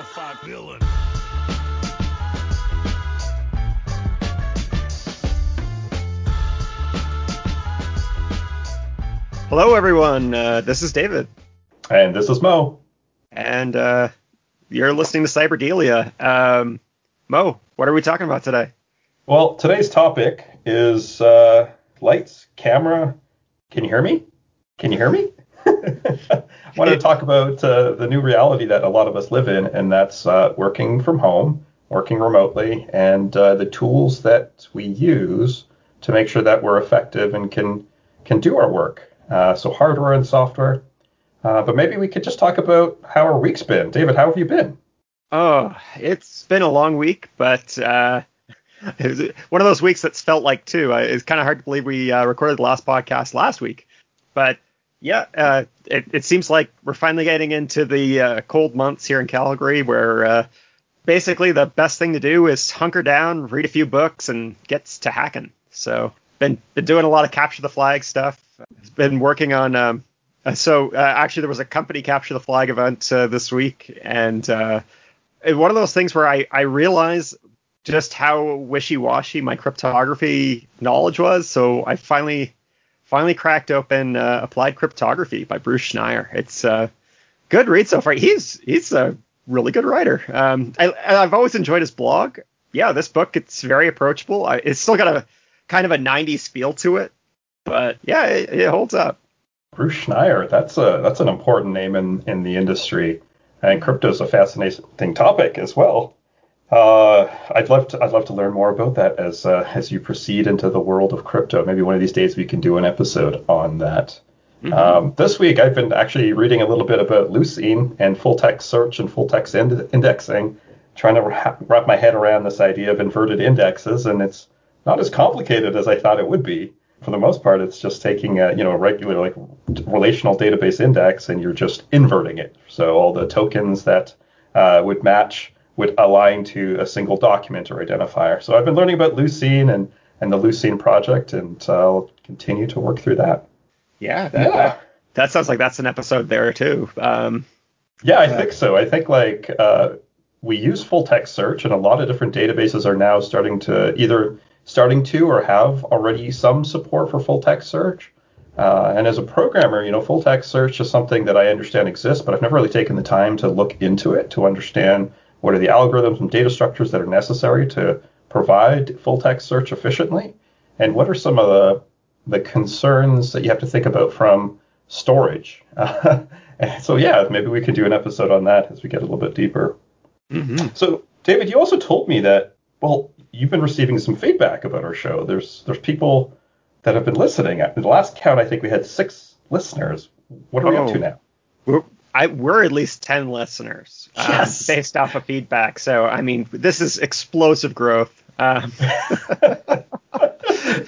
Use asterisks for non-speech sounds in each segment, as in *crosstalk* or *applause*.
certified villain. Hello, everyone. Uh, this is David, And this is Mo. and uh, you're listening to Cyberdelia. Um, Mo, what are we talking about today? Well, today's topic is uh, lights, camera. Can you hear me? Can you hear me? *laughs* I wanted to talk about uh, the new reality that a lot of us live in, and that's uh, working from home, working remotely, and uh, the tools that we use to make sure that we're effective and can can do our work. Uh, so hardware and software. Uh, but maybe we could just talk about how our week's been. David, how have you been? Oh, it's been a long week, but uh, *laughs* it was one of those weeks that's felt like two. It's kind of hard to believe we uh, recorded the last podcast last week, but yeah, uh, it, it seems like we're finally getting into the uh, cold months here in Calgary, where uh, basically the best thing to do is hunker down, read a few books, and get to hacking. So been been doing a lot of capture the flag stuff. Been working on um, uh, so uh, actually there was a company capture the flag event uh, this week, and one of those things where I I realized just how wishy-washy my cryptography knowledge was. So I finally finally cracked open uh, Applied Cryptography by Bruce Schneier. It's uh, good read so far. He's he's a really good writer. Um, I, I've always enjoyed his blog. Yeah, this book it's very approachable. I, it's still got a kind of a 90s feel to it, but yeah, it, it holds up. Bruce Schneier, that's a that's an important name in, in the industry, and crypto is a fascinating topic as well. Uh, I'd love to I'd love to learn more about that as uh, as you proceed into the world of crypto. Maybe one of these days we can do an episode on that. Um, this week I've been actually reading a little bit about Lucene and full text search and full text ind- indexing, trying to wrap, wrap my head around this idea of inverted indexes, and it's not as complicated as I thought it would be. For the most part, it's just taking a you know a regular like relational database index and you're just inverting it. So all the tokens that uh, would match would align to a single document or identifier. So I've been learning about Lucene and and the Lucene project, and I'll continue to work through that. Yeah, that, Yeah. That, that sounds like that's an episode there too. Um, Yeah, I think so. I think like uh, we use full text search, and a lot of different databases are now starting to either starting to or have already some support for full text search. Uh, and as a programmer, you know, full text search is something that I understand exists, but I've never really taken the time to look into it to understand what are the algorithms and data structures that are necessary to provide full text search efficiently, and what are some of the the concerns that you have to think about from storage. *laughs* and so yeah, maybe we could do an episode on that as we get a little bit deeper. mhm. So David, you also told me that well, you've been receiving some feedback about our show. There's there's people that have been listening. At the last count, I think we had six listeners. What are we up Oh. to now? We're, I, we're at least 10 listeners um, Yes. based off of feedback. So, I mean, this is explosive growth. Um, *laughs*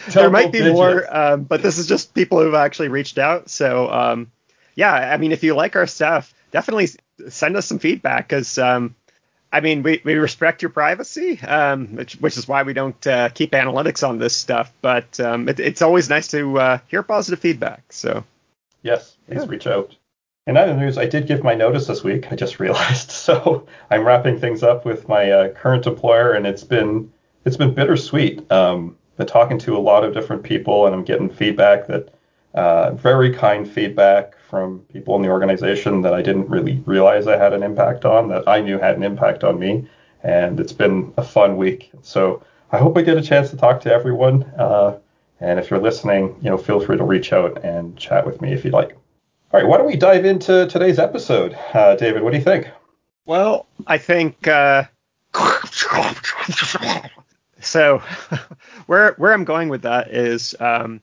there might be Double more, um, but this is just people who've actually reached out. So, um, yeah, I mean, if you like our stuff, definitely send us some feedback because, um, I mean, we, we respect your privacy, um, which, which is why we don't uh, keep analytics on this stuff. But um, it, it's always nice to uh, hear positive feedback. So, Yes, please Yeah. reach out. In other news, I did give my notice this week. I just realized, *laughs* so I'm wrapping things up with my uh, current employer, and it's been it's been bittersweet. Um, been talking to a lot of different people, and I'm getting feedback that uh, very kind feedback from people in the organization that I didn't really realize I had an impact on, that I knew had an impact on me, and it's been a fun week. So I hope I get a chance to talk to everyone. Uh, and if you're listening, you know, feel free to reach out and chat with me if you'd like. All right, why don't we dive into today's episode, uh, David? What do you think? Well, I think uh, so. *laughs* where where I'm going with that is um,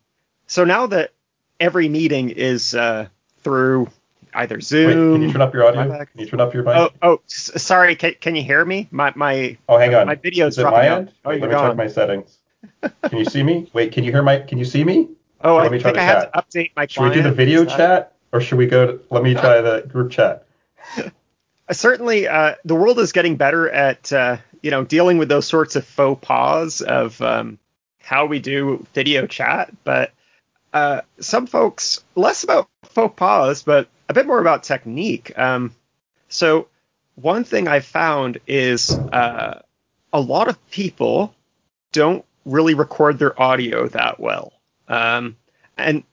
so now that every meeting is uh, through either Wait, Zoom. can you turn up your audio? Can you turn up your mic? Oh, oh, s- sorry. Can, can you hear me? My my Oh, hang on. my video's Is it dropping my out. end? Oh, Wait, you're let me gone. check my settings. Can you see me? Wait, can you hear my? Can you see me? oh, let I me try think the I have to update my. Should we do the video chat, or should we go? To, let me try the group chat. Uh, *laughs* certainly uh, the world is getting better at uh, you know dealing with those sorts of faux pas of um, how we do video chat but uh, some folks less about faux pas but a bit more about technique um, so one thing I've found is uh, a lot of people don't really record their audio that well. Um, and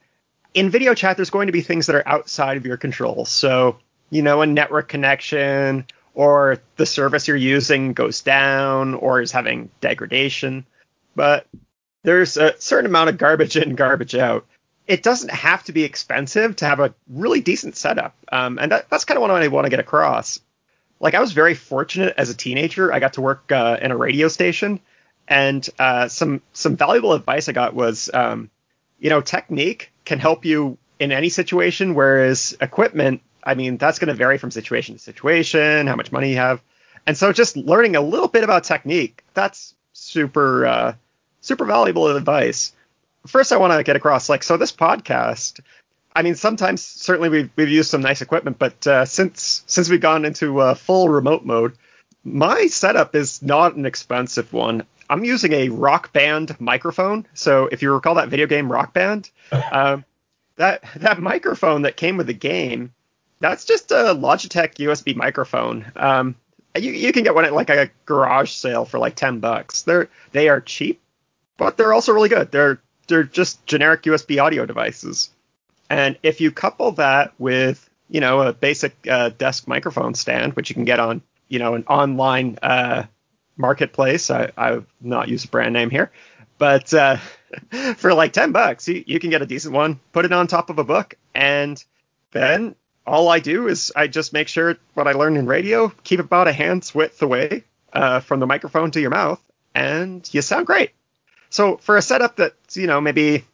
in video chat, there's going to be things that are outside of your control. So, you know, a network connection or the service you're using goes down or is having degradation. But there's a certain amount of garbage in, garbage out. It doesn't have to be expensive to have a really decent setup. Um, and that, that's kind of what I want to get across. Like, I was very fortunate as a teenager. I got to work uh, in a radio station. And uh, some some valuable advice I got was, um, you know, technique can help you in any situation, whereas equipment I mean, that's going to vary from situation to situation, how much money you have. And so just learning a little bit about technique, that's super, uh, super valuable advice. First, I want to get across, like, so this podcast, I mean, sometimes certainly we've, we've used some nice equipment, but uh, since since we've gone into uh, full remote mode, my setup is not an expensive one. I'm using a Rock Band microphone. So if you recall that video game Rock Band, *laughs* um, that that microphone that came with the game that's just a Logitech USB microphone. Um, you, you can get one at like a garage sale for like 10 bucks. They're they are cheap, but they're also really good. They're they're just generic USB audio devices. And if you couple that with, you know, a basic uh, desk microphone stand, which you can get on, you know, an online uh, marketplace, I, I've not used a brand name here, but uh, *laughs* for like 10 bucks, you, you can get a decent one, put it on top of a book, and then all I do is I just make sure what I learned in radio, keep about a hand's width away uh, from the microphone to your mouth, and you sound great. So for a setup that's you know maybe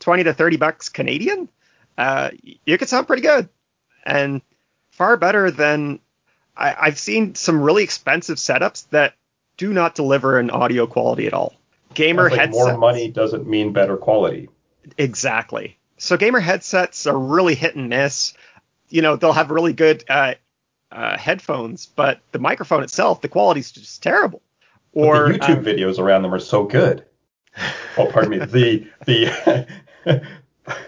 20 to 30 bucks Canadian, uh, you could sound pretty good, and far better than I, I've seen some really expensive setups that do not deliver an audio quality at all. Gamer like headsets. More money doesn't mean better quality. Exactly. So gamer headsets are really hit and miss you know they'll have really good uh, uh, headphones, but the microphone itself, the quality's just terrible. Or but the YouTube um, videos around them are so good. Oh, pardon me. The the *laughs*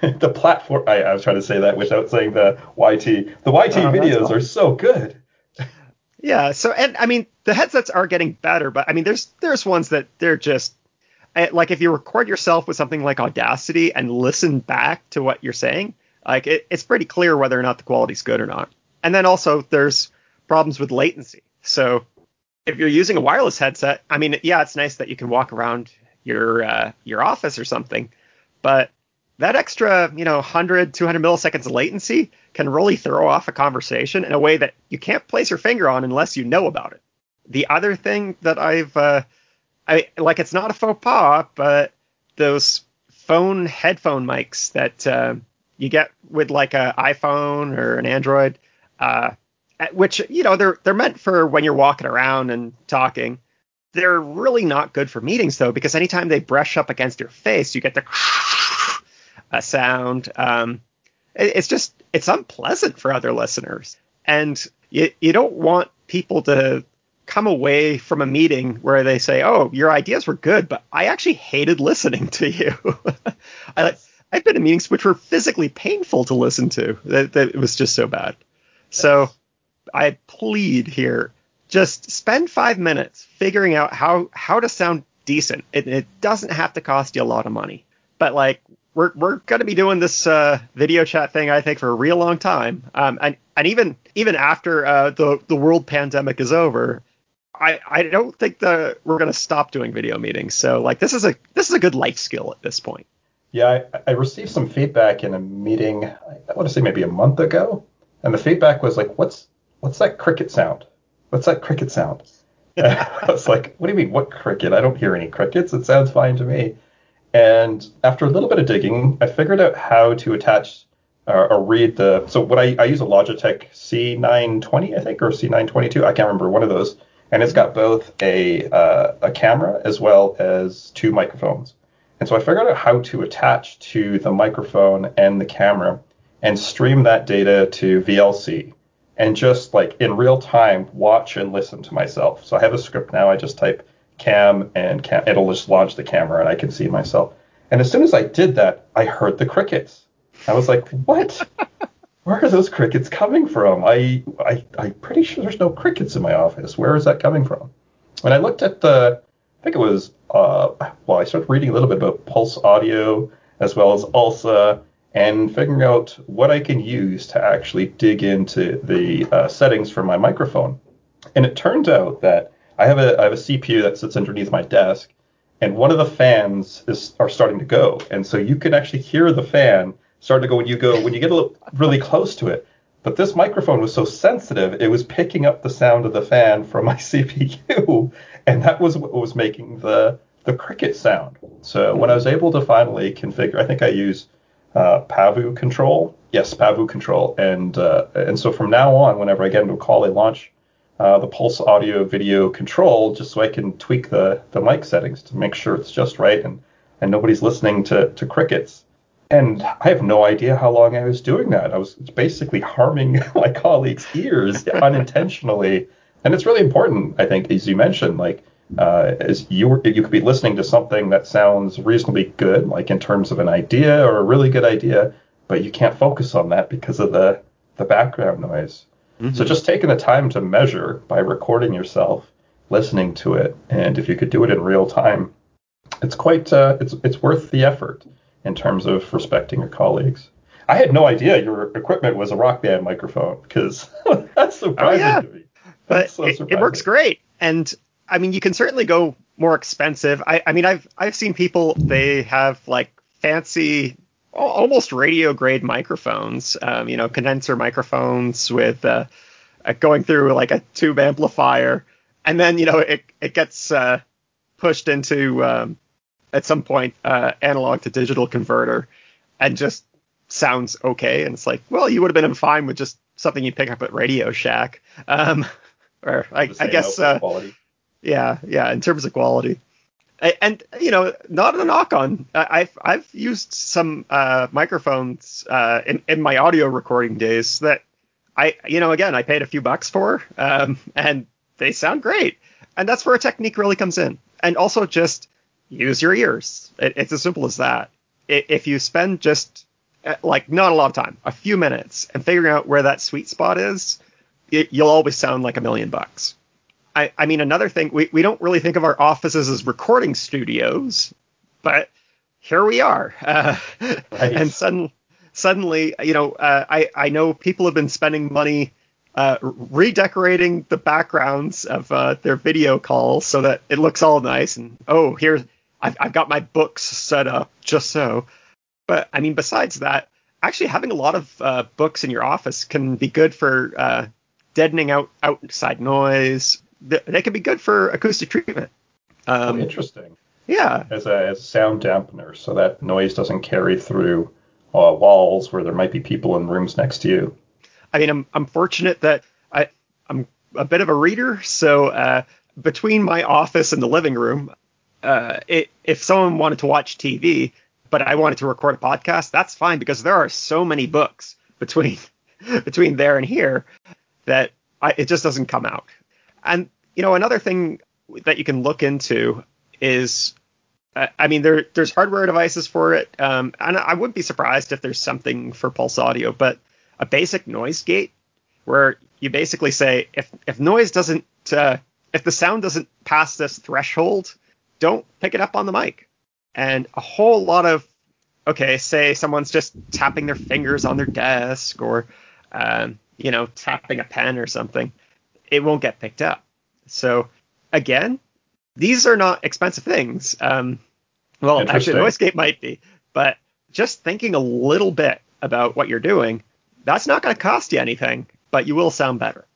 the platform. I, I, was trying to say that without saying the YT. The YT uh, videos are so good. Yeah. So and I mean the headsets are getting better, but I mean there's there's ones that they're just like if you record yourself with something like Audacity and listen back to what you're saying, like it, it's pretty clear whether or not the quality's good or not. And then also there's problems with latency. So if you're using a wireless headset, I mean, yeah, it's nice that you can walk around your uh, your office or something, but that extra, you know, 100, 200 milliseconds of latency can really throw off a conversation in a way that you can't place your finger on unless you know about it. The other thing that I've, uh, I like, it's not a faux pas, but those phone headphone mics that uh, you get with like an iPhone or an Android, uh, which you know they're they're meant for when you're walking around and talking. They're really not good for meetings though, because anytime they brush up against your face, you get the *laughs* a sound. Um, it, it's just it's unpleasant for other listeners, and you you don't want people to come away from a meeting where they say, "Oh, your ideas were good, but I actually hated listening to you." *laughs* I I've been in meetings which were physically painful to listen to. That, that it was just so bad. So I plead here, just spend five minutes figuring out how how to sound decent. It, it doesn't have to cost you a lot of money, but like we're we're going to be doing this uh, video chat thing, I think, for a real long time. Um, and and even even after uh, the the world pandemic is over, I I don't think that we're to stop doing video meetings. So like this is a this is a good life skill at this point. Yeah, I, I, received some feedback in a meeting. I want to say maybe a month ago, and the feedback was like, "What's what's that cricket sound? What's that cricket sound?" *laughs* I was like, "What do you mean? What cricket? I don't hear any crickets. It sounds fine to me." And after a little bit of digging, I figured out how to attach uh, or read the. So what I, I use a Logitech C920, I think, or C922. I can't remember one of those, and it's got both a uh, a camera as well as two microphones. And so I figured out how to attach to the microphone and the camera and stream that data to VLC and just like in real time watch and listen to myself. So I have a script now. I just type cam and cam, it'll just launch the camera and I can see myself. And as soon as I did that, I heard the crickets. I was like, what? *laughs* Where are those crickets coming from? I, I, I'm pretty sure there's no crickets in my office. Where is that coming from? And I looked at the, I think it was, uh, well, I started reading a little bit about Pulse Audio as well as ALSA and figuring out what I can use to actually dig into the uh, settings for my microphone. And it turns out that I have a I have a CPU that sits underneath my desk, and one of the fans is are starting to go, and so you can actually hear the fan start to go when you go when you get a little, really close to it. But this microphone was so sensitive, it was picking up the sound of the fan from *laughs* my CPU, and that was what was making the the cricket sound. So when I was able to finally configure, I think I use uh, Pavu control. Yes, Pavu control, and uh, and so from now on, whenever I get into a call, I launch uh, the Pulse Audio video control just so I can tweak the the mic settings to make sure it's just right and and nobody's listening to to crickets. And I have no idea how long I was doing that. I was basically harming *laughs* my colleagues' ears *laughs* unintentionally. And it's really important, I think, as you mentioned, like uh, as you you could be listening to something that sounds reasonably good, like in terms of an idea or a really good idea, but you can't focus on that because of the the background noise. Mm-hmm. So just taking the time to measure by recording yourself, listening to it, and if you could do it in real time, it's quite uh, it's it's worth the effort in terms of respecting your colleagues. I had no idea your equipment was a rock band microphone because *laughs* that's surprising oh, yeah. to me. But so it, it, works great, and I mean you can certainly go more expensive. I, I mean I've I've seen people they have like fancy almost radio grade microphones, um, you know, condenser microphones with uh, going through like a tube amplifier, and then you know it it gets uh, pushed into um, at some point uh, analog to digital converter, and just sounds okay. And it's like, well, you would have been fine with just something you pick up at Radio Shack, um, *laughs* or I, I guess, uh, yeah, yeah, in terms of quality and you know, not a knock on. I've I've used some uh, microphones uh, in in my audio recording days that I you know again I paid a few bucks for, um, and they sound great. And that's where a technique really comes in. And also just use your ears. It, it's as simple as that. If you spend just uh, like not a lot of time, a few minutes, and figuring out where that sweet spot is, it, you'll always sound like a million bucks. I, I mean, another thing, we, we don't really think of our offices as recording studios, but here we are. Uh, *laughs* right. And suddenly, suddenly, you know, uh, I, I know people have been spending money uh, redecorating the backgrounds of uh, their video calls so that it looks all nice. And oh, here's I've, I've got my books set up just so. But I mean, besides that, actually having a lot of uh, books in your office can be good for uh, deadening out outside noise, they can be good for acoustic treatment. Um, oh, interesting. Yeah. As a, as a sound dampener, so that noise doesn't carry through uh, walls where there might be people in rooms next to you. I mean, I'm I'm fortunate that I I'm a bit of a reader, so uh, between my office and the living room, uh, it, if someone wanted to watch TV, but I wanted to record a podcast, that's fine because there are so many books between *laughs* between there and here that I, it just doesn't come out. And you know, another thing that you can look into is, I mean, there there's hardware devices for it, um, and I wouldn't be surprised if there's something for Pulse Audio, but a basic noise gate where you basically say if if noise doesn't uh, if the sound doesn't pass this threshold, don't pick it up on the mic. And a whole lot of okay, say someone's just tapping their fingers on their desk or um, you know tapping a pen or something it won't get picked up. So again, these are not expensive things. Um, well, actually, Noisegate might be, but just thinking a little bit about what you're doing, that's not going to cost you anything, but you will sound better.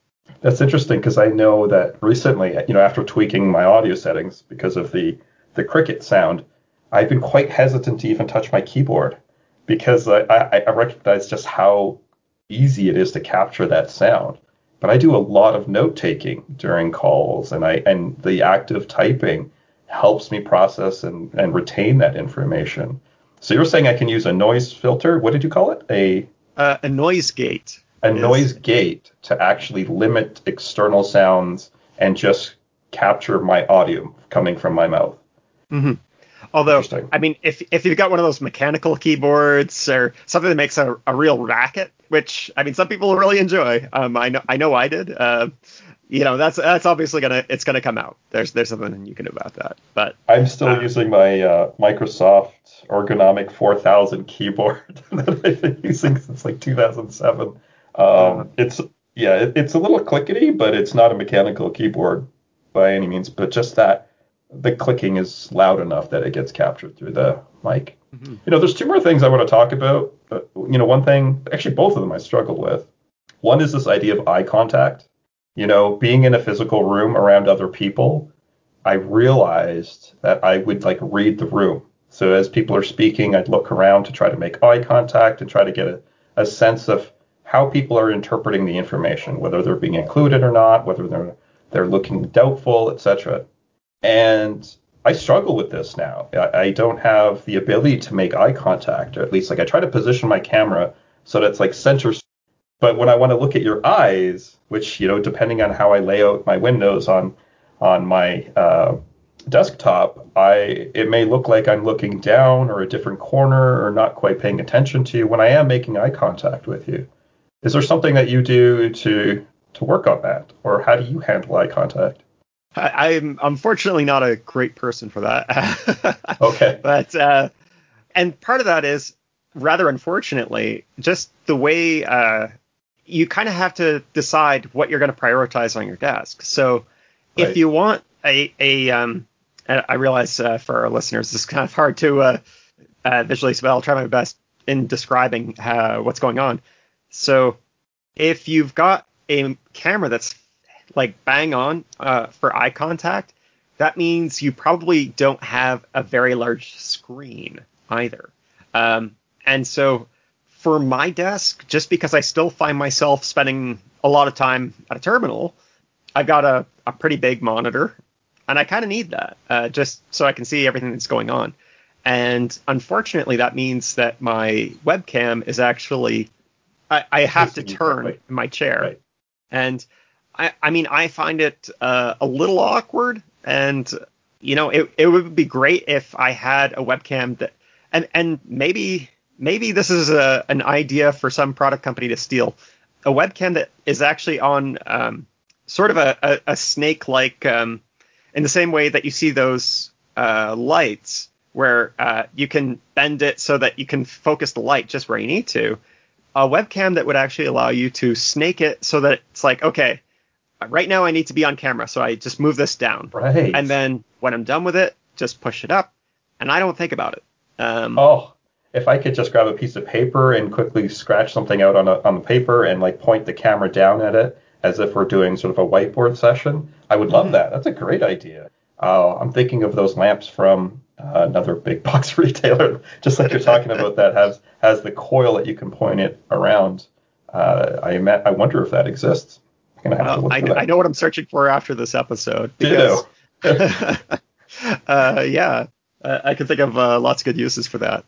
That's interesting because I know that recently, you know, after tweaking my audio settings because of the the cricket sound, I've been quite hesitant to even touch my keyboard because I, I, I recognize just how easy it is to capture that sound but I do a lot of note taking during calls, and I and the active typing helps me process and, and retain that information. So you're saying I can use a noise filter? What did you call it? A uh, a noise gate. A is... noise gate to actually limit external sounds and just capture my audio coming from my mouth. Mm-hmm. Although, I mean, if if you've got one of those mechanical keyboards or something that makes a, a real racket, which I mean, some people really enjoy. Um, I know I know I did. Uh, you know, that's that's obviously gonna it's gonna come out. There's there's something you can do about that. But I'm still Uh, using my uh, Microsoft Ergonomic 4000 keyboard *laughs* that I've been using since like 2007. Um, Uh. it's yeah, it, it's a little clickety, but it's not a mechanical keyboard by any means. But just that the clicking is loud enough that it gets captured through the mic. Mhm. You know, there's two more things I want to talk about. Uh, you know, one thing, actually, both of them I struggled with. One is this idea of eye contact. You know, being in a physical room around other people, I realized that I would like read the room. So as people are speaking, I'd look around to try to make eye contact and try to get a, a sense of how people are interpreting the information, whether they're being included or not, whether they're they're looking doubtful, etc. And I struggle with this now. I, I don't have the ability to make eye contact, or at least like I try to position my camera so that it's like center. But when I want to look at your eyes, which you know, depending on how I lay out my windows on on my uh, desktop, I it may look like I'm looking down or a different corner or not quite paying attention to you when I am making eye contact with you. Is there something that you do to to work on that, or how do you handle eye contact? I, I'm unfortunately not a great person for that. *laughs* Okay. but uh, and part of that is rather unfortunately just the way uh, you kind of have to decide what you're going to prioritize on your desk. So Right. if you want a a um, I realize uh, for our listeners it's kind of hard to uh, uh, visually, but I'll try my best in describing uh, what's going on. So if you've got a camera that's like bang on uh, for eye contact, that means you probably don't have a very large screen either. Um, and so for my desk, just because I still find myself spending a lot of time at a terminal, I've got a, a pretty big monitor, and I kind of need that uh, just so I can see everything that's going on. And unfortunately, that means that my webcam is actually I, I have to turn in my chair, Right. and I, I mean I find it uh, a little awkward, and you know it, it would be great if I had a webcam that and and maybe maybe this is a, an idea for some product company to steal. A webcam that is actually on um, sort of a, a, a snake like um, in the same way that you see those uh, lights where uh, you can bend it so that you can focus the light just where you need to a webcam that would actually allow you to snake it so that it's like okay right now i need to be on camera so i just move this down Right. and then when i'm done with it just push it up and i don't think about it um, Oh, if I could just grab a piece of paper and quickly scratch something out on a, on the paper and like point the camera down at it as if we're doing sort of a whiteboard session, I would love that. That's a great idea. Uh, I'm thinking of those lamps from uh, another big *laughs* box retailer, just like you're talking about, that has has the coil that you can point it around. Uh, I ima- I wonder if that exists. I'm gonna have to well, look I, that. I know what i'm searching for after this episode because *laughs* uh, yeah uh, i can think of uh, lots of good uses for that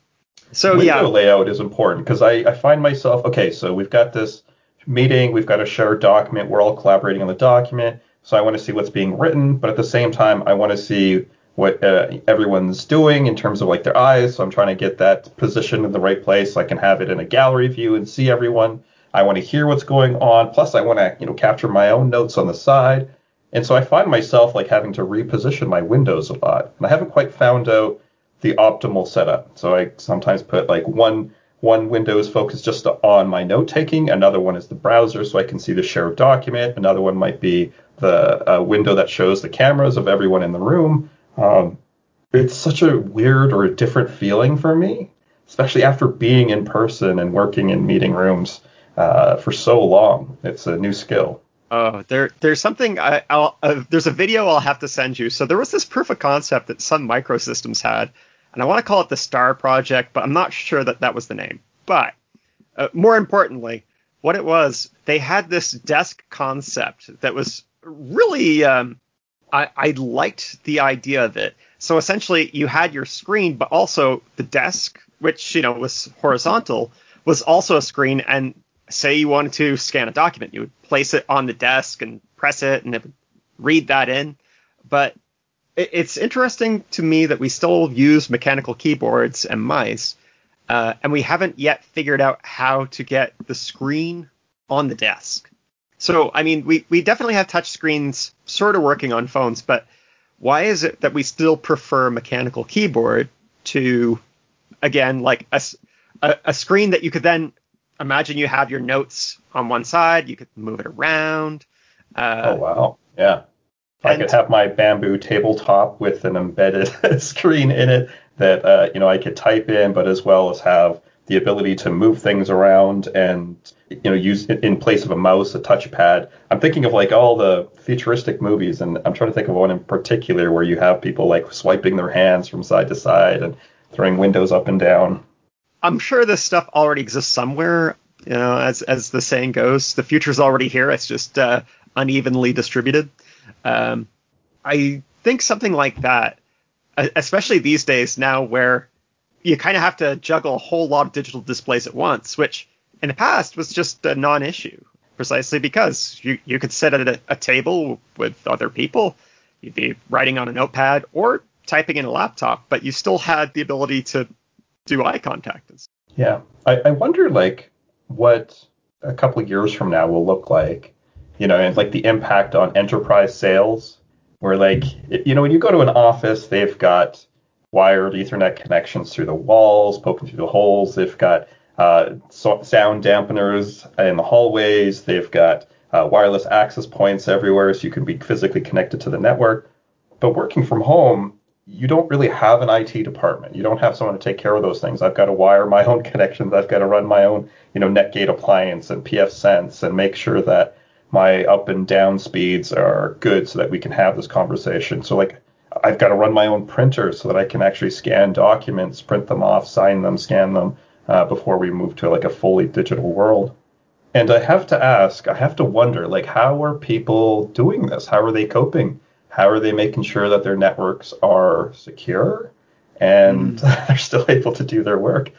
so window yeah layout is important because I, I find myself okay so we've got this meeting we've got a shared document we're all collaborating on the document so i want to see what's being written but at the same time i want to see what uh, everyone's doing in terms of like their eyes. So i'm trying to get that position in the right place so i can have it in a gallery view and see everyone. I want to hear what's going on. Plus i want to you know capture my own notes on the side. And so i find myself like having to reposition my windows a lot. And i haven't quite found out the optimal setup. So I sometimes put like one one window is focused just on my note taking, another one is the browser so I can see the shared document, another one might be the uh, window that shows the cameras of everyone in the room. Um, it's such a weird or a different feeling for me, especially after being in person and working in meeting rooms uh, for so long. It's a new skill. Oh, there, there's something. I, I'll, uh, there's a video I'll have to send you. So there was this proof of concept that Sun Microsystems had, and I want to call it the Star Project, but I'm not sure that that was the name. But uh, more importantly, what it was, they had this desk concept that was really. Um, I, I liked the idea of it. So essentially, you had your screen, but also the desk, which you know was horizontal, was also a screen, and say you wanted to scan a document, you would place it on the desk and press it, and it would read that in. But it's interesting to me that we still use mechanical keyboards and mice, uh, and we haven't yet figured out how to get the screen on the desk. So, I mean, we, we definitely have touch screens sort of working on phones, but why is it that we still prefer mechanical keyboard to, again, like a, a, a screen that you could then imagine you have your notes on one side, you could move it around. Uh, oh, wow. Yeah. I could have my bamboo tabletop with an embedded *laughs* screen in it that uh, you know I could type in, but as well as have the ability to move things around and you know use in place of a mouse a touchpad. I'm thinking of like all the futuristic movies, and I'm trying to think of one in particular where you have people like swiping their hands from side to side and throwing windows up and down. I'm sure this stuff already exists somewhere. You know, as as the saying goes, the future's already here. It's just uh, unevenly distributed. Um, I think something like that, especially these days now, where you kind of have to juggle a whole lot of digital displays at once, which in the past was just a non-issue, precisely because you you could sit at a, a table with other people, you'd be writing on a notepad or typing in a laptop, but you still had the ability to do eye contact. Yeah, I, I wonder like what a couple of years from now will look like, you know, and like the impact on enterprise sales, where like you know when you go to an office, they've got wired Ethernet connections through the walls, poking through the holes. They've got uh, so- sound dampeners in the hallways. They've got uh, wireless access points everywhere, so you can be physically connected to the network. But working from home, you don't really have an IT department. You don't have someone to take care of those things. I've got to wire my own *laughs* connections. I've got to run my own, you know, Netgate appliance and pfSense and make sure that my up and down speeds are good so that we can have this conversation. So like I've got to run my own printer so that I can actually scan documents, print them off, sign them, scan them uh, before we move to like a fully digital world. And I have to ask, I have to wonder, like, how are people doing this? How are they coping? How are they making sure that their networks are secure and mm. *laughs* they're still able to do their work?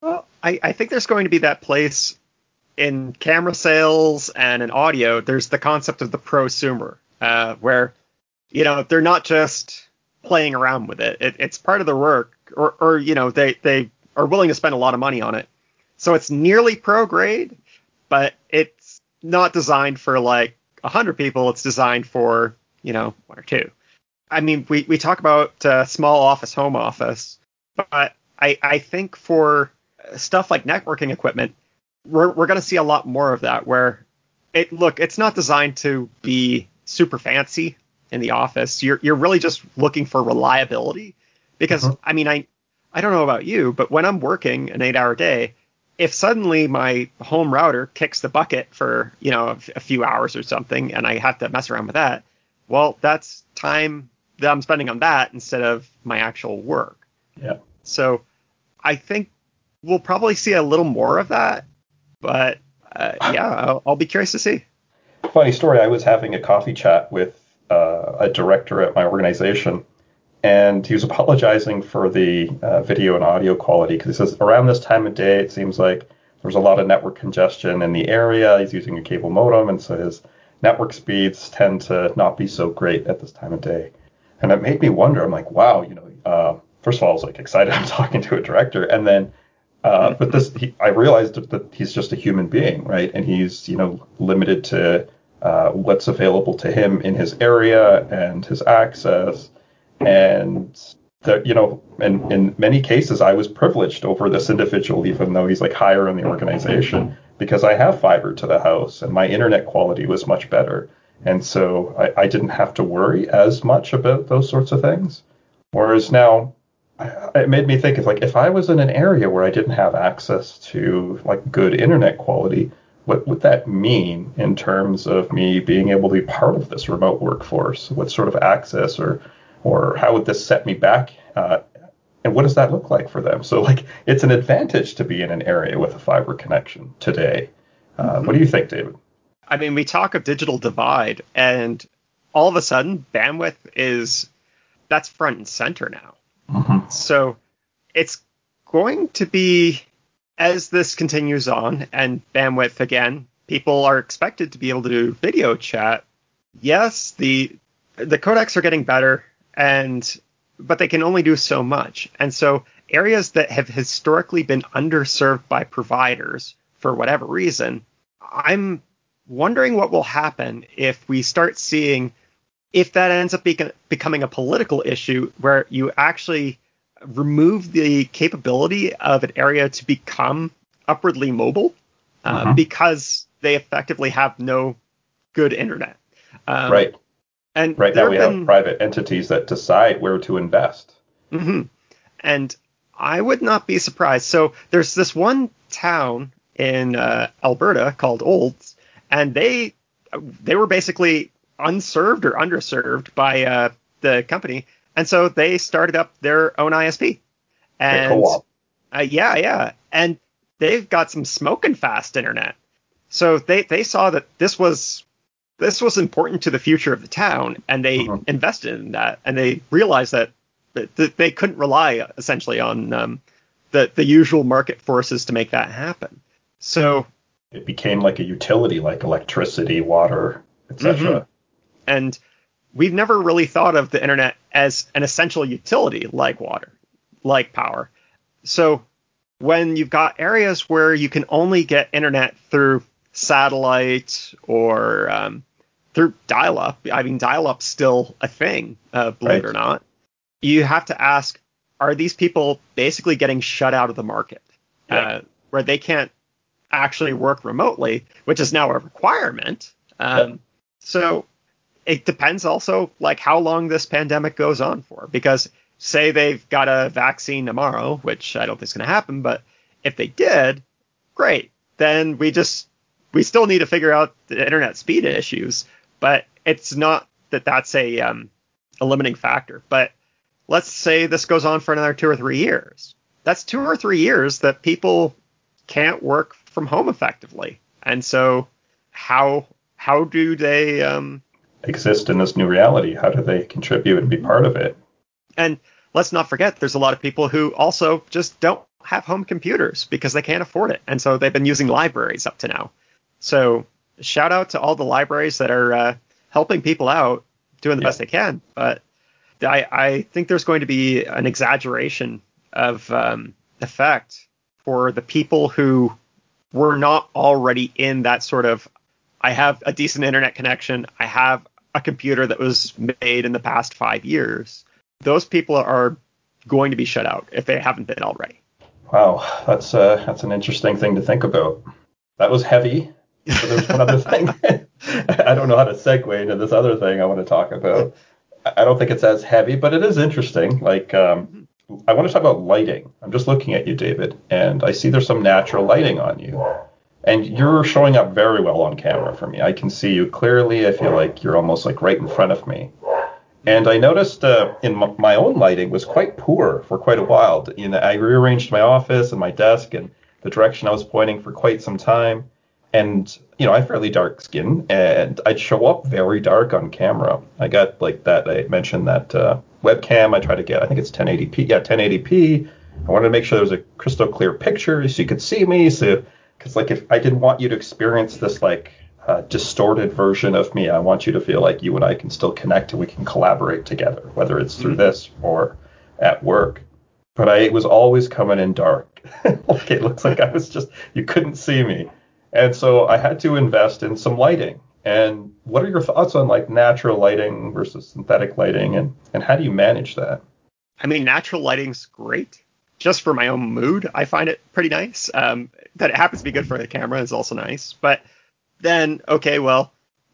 Well, I, I think there's going to be that place in camera sales and in audio. There's the concept of the prosumer, uh, where you know they're not just playing around with it. it. It's part of the work, or, or you know, they they are willing to spend a lot of money on it. So it's nearly pro grade, but it's not designed for like hundred people. It's designed for you know one or two. I mean, we we talk about uh, small office, home office, but I I think for stuff like networking equipment, we're we're going to see a lot more of that. Where it look, it's not designed to be super fancy in the office. You're you're really just looking for reliability because uh-huh. I mean I I don't know about you, but when I'm working an 8-hour day, if suddenly my home router kicks the bucket for, you know, a, a few hours or something and I have to mess around with that, well, that's time that I'm spending on that instead of my actual work. Yeah. So I think we'll probably see a little more of that, but uh, yeah, I'll, I'll, be curious to see. Funny story. I was having a coffee chat with uh, a director at my organization, and he was *laughs* apologizing for the uh, video and audio quality because he says around this time of day it seems like there's a lot of network congestion in the area. He's using a cable modem, and so his network speeds tend to not be so great at this time of day. And it made me wonder. I'm like, wow, you know, uh, first of all, I was like excited *laughs* I'm talking to a director, and then. Uh, but this, he, I realized that he's just a human being, right? And he's, you know, limited to uh, what's available to him in his area and his access. And that, you know, in, in many cases, I was privileged over this individual, even though he's like higher in the organization, because I have fiber to the house and my internet quality was much better. And so I, I didn't have to worry as much about those sorts of things. Whereas now, it made me think of like if I was in an area where I didn't have access to like good internet quality, what would that mean in terms of me being able to be part of this remote workforce? What sort of access or or how would this set me back? Uh, and what does that look like for them? So like it's an advantage to be in an area with a fiber connection today. Uh, mm-hmm. What do you think, David? I mean, we talk of digital divide, and all of a sudden, bandwidth is that's front and center now. Mm-hmm. So it's going to be as this continues on and bandwidth again, people are expected to be able to do video chat. Yes, the the codecs are getting better. and but they can only do so much. And so areas that have historically been underserved by providers for whatever reason, I'm wondering what will happen if we start seeing if that ends up be- becoming a political issue where you actually remove the capability of an area to become upwardly mobile uh, uh-huh. because they effectively have no good internet. Um, right. And right now we been, have private entities that decide where to invest. Mm-hmm. And I would not be surprised. So there's this one town in uh, Alberta called Olds, and they they were basically unserved or underserved by uh, the company, and so they started up their own ISP. And uh, yeah, yeah, and they've got some smoking fast internet. So they they saw that this was this was important to the future of the town, and they uh-huh. invested in that, and they realized that, that they couldn't rely essentially on um, the the usual market forces to make that happen. So it became like a utility, like electricity, water, etc. Mm-hmm. And we've never really thought of the internet as an essential utility like water, like power. So when you've got areas where you can only get internet through satellite or um, through dial-up, I mean dial-up's still a thing, uh, believe right. it or not. You have to ask: Are these people basically getting shut out of the market, uh, where they can't actually work remotely, which is now a requirement? Um. So it depends also like how long this pandemic goes on for. Because say they've got a vaccine tomorrow which i don't think is going to happen but if they did great. Then we just we still need to figure out the internet speed issues but it's not that that's a um, a limiting factor. But let's say this goes on for another two or three years. That's two or three years that people can't work from home effectively. And so how how do they um, exist in this new reality? How do they contribute and be part of it? And let's not forget, there's a lot of people who also just don't have home computers because they can't afford it. And so they've been using libraries up to now. So shout out to all the libraries that are uh, helping people out, doing the yeah. best they can. But I, I, think there's going to be an exaggeration of um, effect for the people who were not already in that sort of I have a decent internet connection. I have a computer that was made in the past five years, those people are going to be shut out if they haven't been already. Wow, that's uh, that's an interesting thing to think about. That was heavy. There's one other thing. *laughs* I don't know how to segue into this other thing I want to talk about. I don't think it's as heavy, but it is interesting. Like, um, I want to talk about lighting. I'm just looking at you, David, and I see there's some natural lighting on you and you're showing up very well on camera for me. I can see you clearly. I feel like you're almost like right in front of me. And I noticed uh, in m- my own lighting was quite poor for quite a while. You know, I rearranged my office and my desk and the direction I was pointing for quite some time. And you know, I have fairly dark skin, and I'd show up very dark on camera. I got like that. I mentioned that uh, webcam. I try to get. I think it's 1080p. Yeah, 1080p. I wanted to make sure there was a crystal clear picture so you could see me. So because like if I didn't want you to experience this like uh, distorted version of me, I want you to feel like you and I can still connect and we can collaborate together, whether it's through mm-hmm. this or at work. But I it was always coming in dark. *laughs* like it looks like I was just you couldn't see me, and so I had to invest in some lighting. And what are your thoughts on like natural lighting versus synthetic lighting, and and how do you manage that? I mean, natural lighting's great just for my own mood, I find it pretty nice. Um, that it happens to be good for the camera is also nice. But then, okay, well,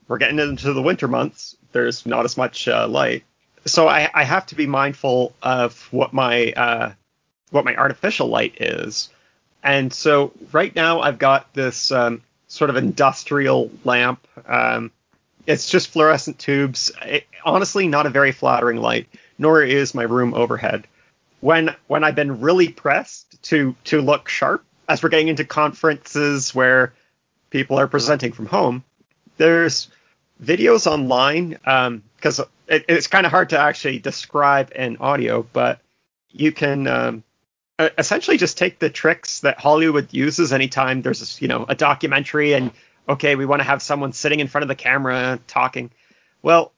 we're getting into the winter months. There's not as much uh, light, so I, I, have to be mindful of what my uh, what my artificial light is. And so right now I've got this um, sort of industrial lamp. Um, it's just fluorescent tubes. It, honestly, not a very flattering light, nor is my room overhead when when I've been really pressed to to look sharp as we're getting into conferences where people are presenting from home, there's videos online because um, it, it's kind of hard to actually describe in audio, but you can um, essentially just take the tricks that Hollywood uses anytime there's you know a documentary and okay we want to have someone sitting in front of the camera talking. Well,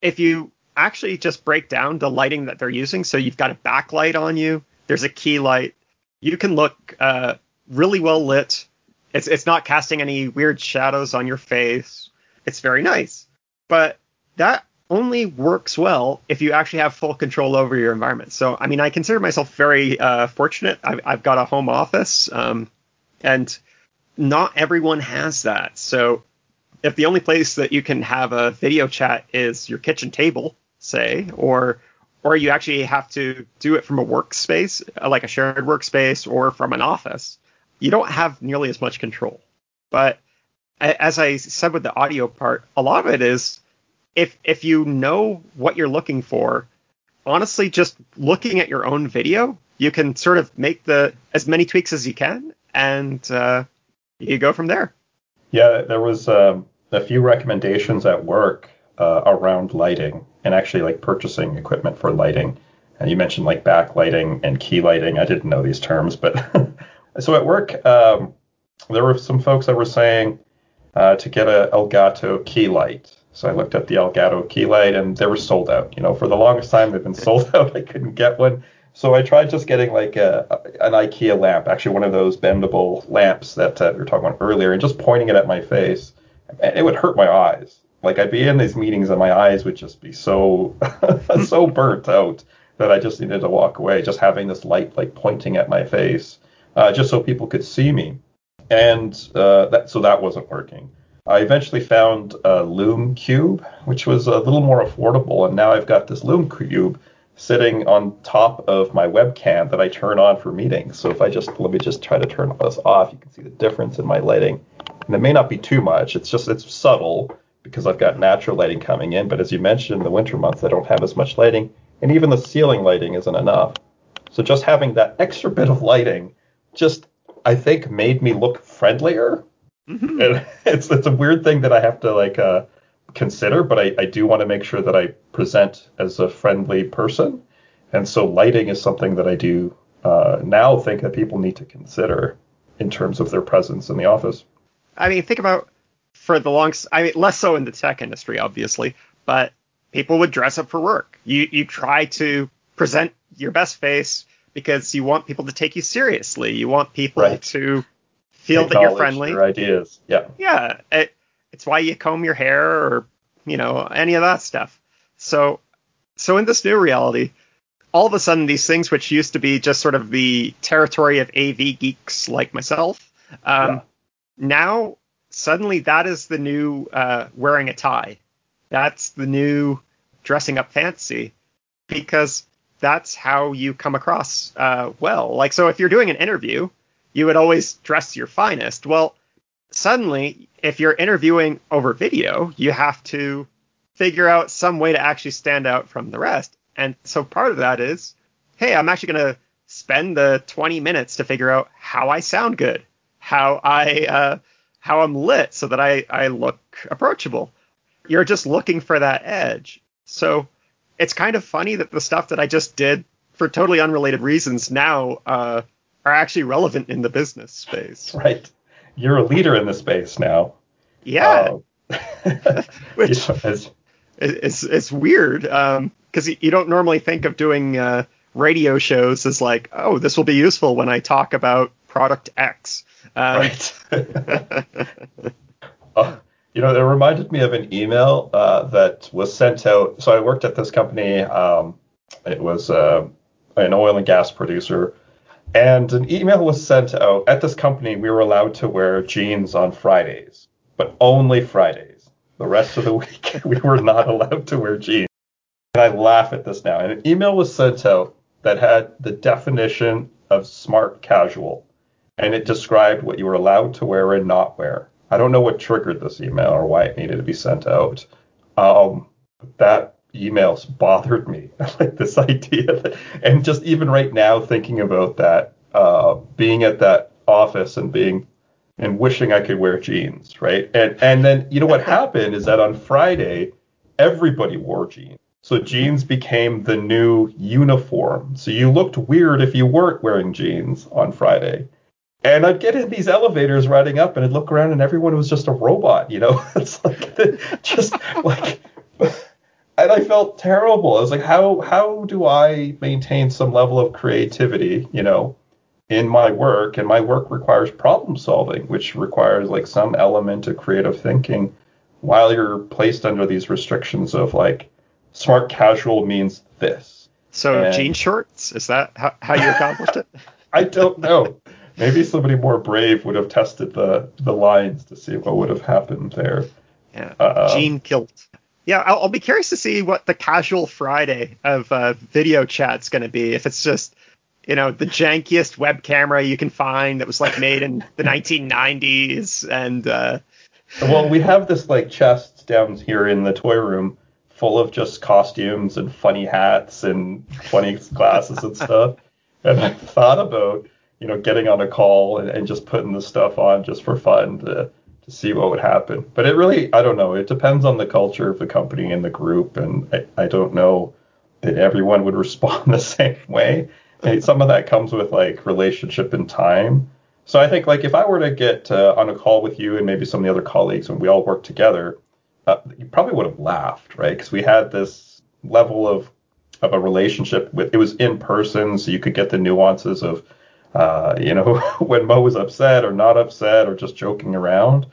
if you actually just break down the lighting that they're using. So you've got a backlight on you. There's a key light. You can look uh, really well lit. It's it's not casting any weird shadows on your face. It's very nice. But that only works well if you actually have full control over your environment. So I mean, I consider myself very uh, fortunate. I've, I've, got a home office, um, and not everyone has that. So if the only place that you can have a video chat is your kitchen table, say, or or you actually have to do it from a workspace, like a shared workspace, or from an office, you don't have nearly as much control. But as I said with the audio part, a lot of it is if if you know what you're looking for, honestly, just looking at your own video, you can sort of make the as many tweaks as you can, and uh, you go from there. Yeah, there was um, a few recommendations at work uh, around lighting and actually like purchasing equipment for lighting. And you mentioned like backlighting and key lighting. I didn't know these terms, but *laughs* so at work, um, there were some folks that were saying uh, to get a Elgato key light. So I looked at the Elgato key light and they were sold out. You know, for the longest time they've been *laughs* sold out. I couldn't get one. So I tried just getting like a, an IKEA lamp, actually one of those bendable lamps that uh, we were talking about earlier, and just pointing it at my face. And it would hurt my eyes. Like I'd be in these meetings and my eyes would just be so *laughs* so burnt out that I just needed to walk away. Just having this light like pointing at my face, uh, just so people could see me, and uh, that so that wasn't working. I eventually found a Lume Cube, which was a little more affordable, and now I've got this Lume Cube sitting on top of my webcam that I turn on for meetings. So if I just let me just try to turn this off, you can see the difference in my lighting. And it may not be too much. It's just it's subtle because I've got natural lighting coming in. But as you mentioned, in the winter months I don't have as much lighting, and even the ceiling lighting isn't enough. So just having that extra *laughs* bit of lighting just I think made me look friendlier. Mm-hmm. And *laughs* it's it's a weird thing that I have to like uh, consider, but I, I do want to make sure that I present as a friendly person. And so lighting is something that I do uh, now think that people need to consider in terms of their presence in the office. I mean, think about for the long, I mean, less so in the tech industry, obviously, but people would dress up for work. You you try to present your best face because you want people to take you seriously. You want people right. to feel that you're friendly. Your ideas, yeah. Yeah, it, it's why you comb your hair or you know any of that stuff. So so in this new reality, all of a sudden these things which used to be just sort of the territory of AV geeks like myself, um, yeah. now suddenly that is the new uh, wearing a tie. That's the new dressing up fancy because that's how you come across uh, well. Like so, if you're doing an interview, you would always dress your finest. Well, suddenly, if you're interviewing over video, you have to figure out some way to actually stand out from the rest. And so part of that is, hey, I'm actually going to spend the 20 minutes to figure out how I sound good, how I uh, how I'm lit, so that I I look approachable. You're just looking for that edge. So it's kind of funny that the stuff that I just did for totally unrelated reasons now uh, are actually relevant in the business space. *laughs* Right you're a leader in the space now. Yeah. Uh, *laughs* *laughs* Which you know, as, it's it's weird because um, you don't normally think of doing uh, radio shows as like, oh, this will be useful when I talk about product X. Um, right. *laughs* uh, you know, it reminded me of an email uh, that was sent out. So I worked at this company. Um, it was uh, an oil and gas producer and an email was sent out. At this company, we were allowed to wear jeans on Fridays, but only Fridays. The rest of the *laughs* week, we were not allowed to wear jeans. And I laugh at this now. And an email was sent out that had the definition of smart casual, and it described what you were allowed to wear and not wear. I don't know what triggered this email or why it needed to be sent out. Um, that emails bothered me. *laughs* like this idea that, and just even right now thinking about that, uh, being at that office and being and wishing I could wear jeans, right? And and then you know what happened is that on Friday everybody wore jeans. So jeans became the new uniform. So you looked weird if you weren't wearing jeans on Friday. And I'd get in these elevators riding up and I'd look around and everyone was just a robot, you know? *laughs* It's like *laughs* just like and I felt terrible. I was like, how how do I maintain some level of creativity, you know, in my work? And my work requires problem solving, which requires like some element of creative thinking, while you're placed under these restrictions of like smart casual means this. So and, jean shorts is that how, how you accomplished it? *laughs* I don't know. Maybe somebody more brave would have tested the the lines to see what would have happened there. Yeah, uh, jean kilt yeah, I'll, I'll, be curious to see what the casual Friday of uh, video chat's going to be. If it's just, you know, the jankiest web camera you can find that was like made in the 1990s, and uh, well, we have this like chest down here in the toy room full of just costumes and funny hats and funny glasses and stuff. And I thought about, you know, getting on a call and, and just putting the stuff on just for fun to to see what would happen. But it really, I don't know. It depends on the culture of the company and the group, and I, I don't know that everyone would *laughs* respond the same way. And some of that comes with like relationship and time. So I think like if I were to get uh, on a call with you and maybe some of the other colleagues and we all worked together, uh, you probably would have laughed, right? Because we had this level of of a relationship with it was in person, so you could get the nuances of uh, you know, *laughs* when Mo was upset or not upset or just joking around.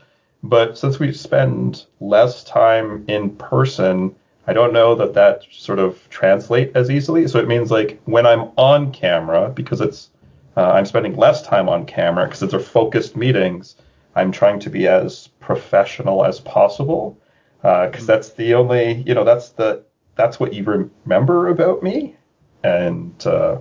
But since we spend less time in person, I don't know that that sort of translate as easily. So it means like when I'm on camera, because it's uh, I'm spending less time on camera because it's are focused meetings. I'm trying to be as professional as possible because uh, that's the only you know that's the that's what you remember about me and uh,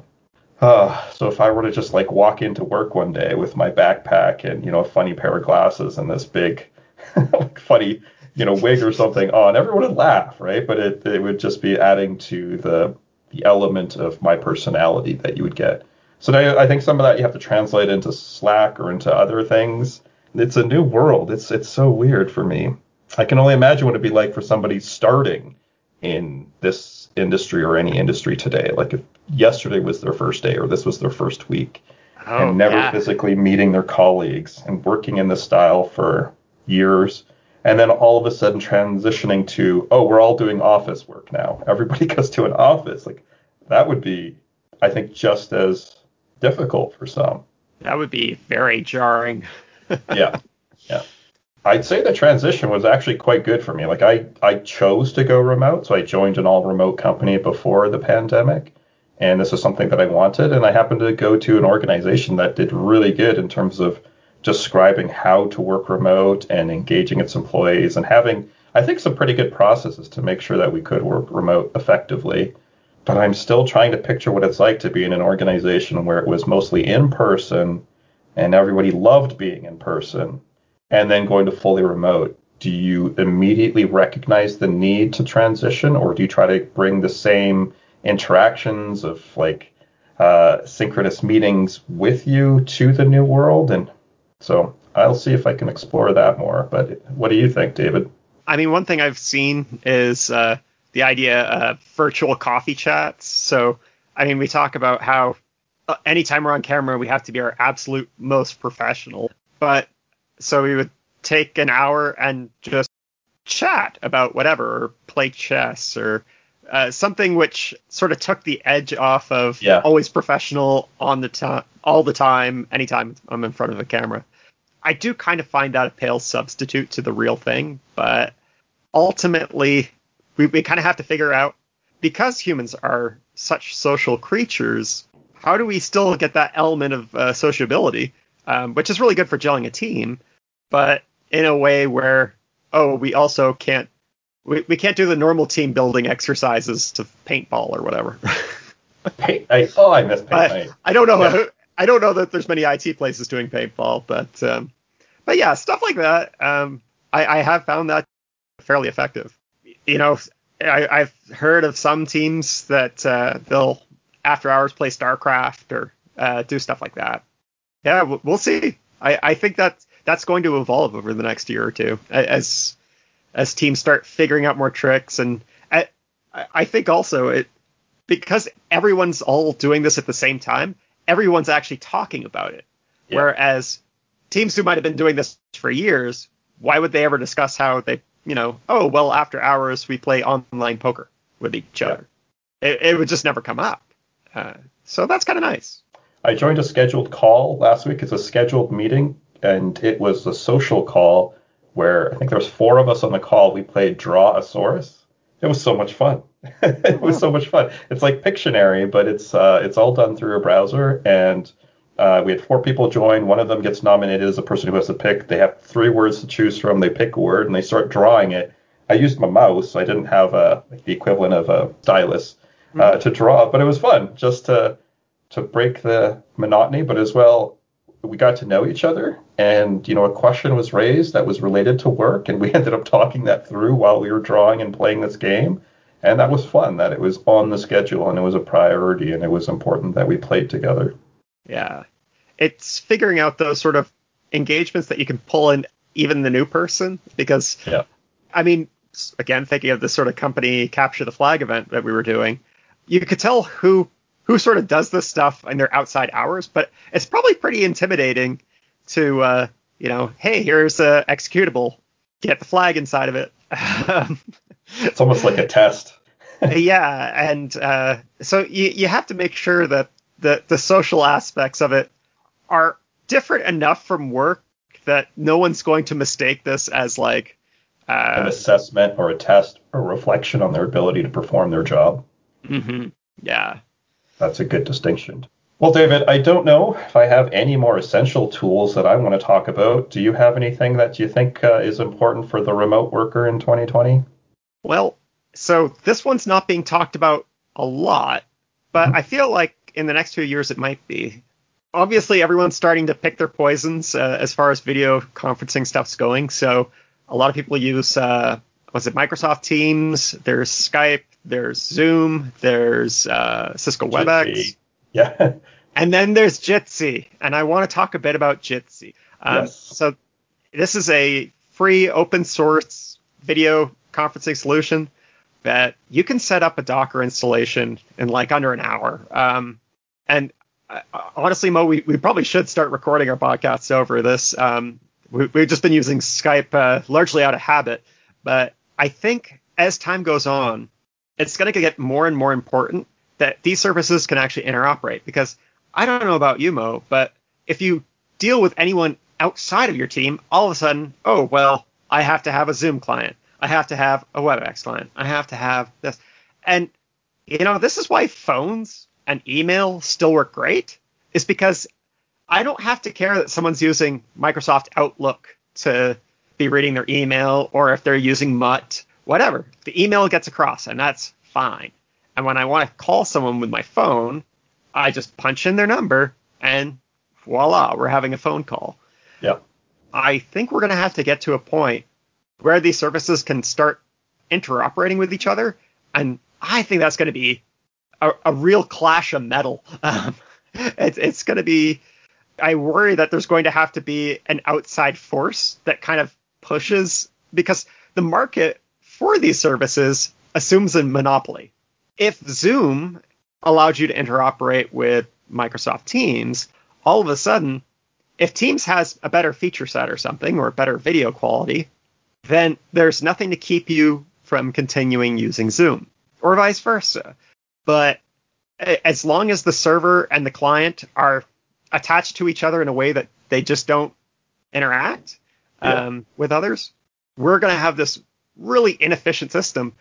uh, so if I were to just like walk into work one day with my backpack and you know a funny pair of glasses and this big *laughs* funny you know wig or something on, everyone would laugh, right? But it it would just be adding to the the element of my personality that you would get. So now I think some of that you have to translate into Slack or into other things. It's a new world. It's it's so weird for me. I can only imagine what it'd be like for somebody starting in this industry or any industry today. Like if yesterday was their first day or this was their first week oh, and never yeah. physically meeting their colleagues and working in this style for years and then all of a sudden transitioning to oh we're all doing office work now. *laughs* Everybody goes to an office. Like that would be i think just as difficult for some. That would be very jarring. *laughs* Yeah yeah. I'd say the transition was actually quite good for me. Like I, I chose to go remote, so I joined an all remote company before the pandemic, and this was something that I wanted. And I happened to go to an organization that did really good in terms of describing how to work remote and engaging its employees and having, I think, some pretty good processes to make sure that we could work remote effectively. But I'm still trying to picture what it's like to be in an organization where it was mostly in person and everybody loved being in person and then going to fully remote, do you immediately recognize the need to transition, or do you try to bring the same interactions of like uh, synchronous meetings with you to the new world? And so I'll see if I can explore that more. But what do you think, David? I mean, one thing I've seen is uh, the idea of virtual coffee chats. So, I mean, we talk about how uh, anytime we're on camera, we have to be our absolute most professional. But so we would take an hour and just chat about whatever, or play chess, or uh, something which sort of took the edge off of yeah. always professional on the time, all the time, anytime I'm in front of a camera. I do kind of find that a pale substitute to the real thing, but ultimately, we, we kind of have to figure out because humans are such social creatures, how do we still get that element of uh, sociability? um, which is really good for gelling a team, but in a way where oh we also can't we, we can't do the normal team building exercises to paintball or whatever. *laughs* paint, I, oh, I miss paint. I, I don't know. Yeah. I don't know that there's many IT places doing paintball, but um, but yeah, stuff like that. Um, I, I have found that fairly effective. You know, I, I've heard of some teams that uh, they'll after hours play StarCraft or uh, do stuff like that yeah, we'll see. I, I think that that's going to evolve over the next year or two as as teams start figuring out more tricks and I, I think also it because everyone's all doing this at the same time, everyone's actually talking about it. Yeah. Whereas teams who might have been doing this for years, why would they ever discuss how they, you know, oh well, after hours we play online poker. with each other. It, it would just never come up. Uh, so that's kind of nice. I joined a scheduled call last week. It's a scheduled meeting, and it was a social call where I think there was four of us on the call. We played Drawasaurus. It was so much fun. *laughs* it was so much fun. It's like Pictionary, but it's uh, it's all done through a browser, and uh, we had four people join. One of them gets nominated as the person who has to pick. They have three words to choose from. They pick a word and they start drawing it. I used my mouse. I didn't have a, like the equivalent of a stylus uh, mm-hmm. to draw, but it was fun just to to break the monotony, but as well we got to know each other. And you know a question was raised that was related to work and we *laughs* ended up talking that through while we were drawing and playing this game. And that was fun that it was on the schedule and it was a priority and it was important that we played together. Yeah. It's figuring out those sort of engagements that you can pull in even the new person because yeah. I mean again thinking of this sort of company capture the flag event that we were doing you could tell who who sort of does this stuff in their outside hours, but it's probably pretty intimidating to, uh, you know, hey, here's a executable, get the flag inside of it. *laughs* it's almost like a test. *laughs* yeah, and uh, so you you have to make sure that the the social aspects of it are different enough from work that no one's going to mistake this as like uh, an assessment or a test or reflection on their ability to perform their job. Mm-hmm. Yeah. That's a good distinction. Well, David, I don't know if I have any more essential tools that I want to talk about. Do you have anything that you think uh, is important for the remote worker in 2020? Well, so this one's not being talked about a lot, but mm-hmm. I feel like in the next few years it might be. Obviously, everyone's starting to pick their poisons uh, as far as video conferencing stuff's going. So a lot of people use, uh, was it Microsoft Teams? There's Skype. There's Zoom. There's uh, Cisco WebEx. *laughs* Yeah. and then there's Jitsi, and I want to talk a bit about Jitsi. Um, yes. So this is a free open source video conferencing solution that you can set up a Docker installation in like under an hour. Um, and uh, honestly, Mo, we, we probably should start recording our podcasts over this. Um, we, have just been using Skype uh, largely out of habit, but I think as time goes on, it's going to get more and more important that these services can actually interoperate because I don't know about you, Mo, but if you deal with anyone outside of your team, all of a sudden, oh, well, I have to have a Zoom client. I have to have a WebEx client. I have to have this. And, you know, this is why phones and email still work great, is because I don't have to care that someone's using Microsoft Outlook to be reading their email or if they're using Mutt whatever. The email gets across, and that's fine. And when I want to call someone with my phone, I just punch in their number, and voila, we're having a phone call. Yeah. I think we're going to have to get to a point where these services can start interoperating with each other, and I think that's going to be a, a, real clash of metal. *laughs* Um, it's, it's going to be. I worry that there's going to have to be an outside force that kind of pushes because the market for these services assumes a monopoly. If Zoom allowed you to interoperate with Microsoft Teams, all of a sudden, if Teams has a better feature set or something or better video quality, then there's nothing to keep you from continuing using Zoom or vice versa. But as long as the server and the client are attached to each other in a way that they just don't interact yeah. um, with others, we're going to have this really inefficient system.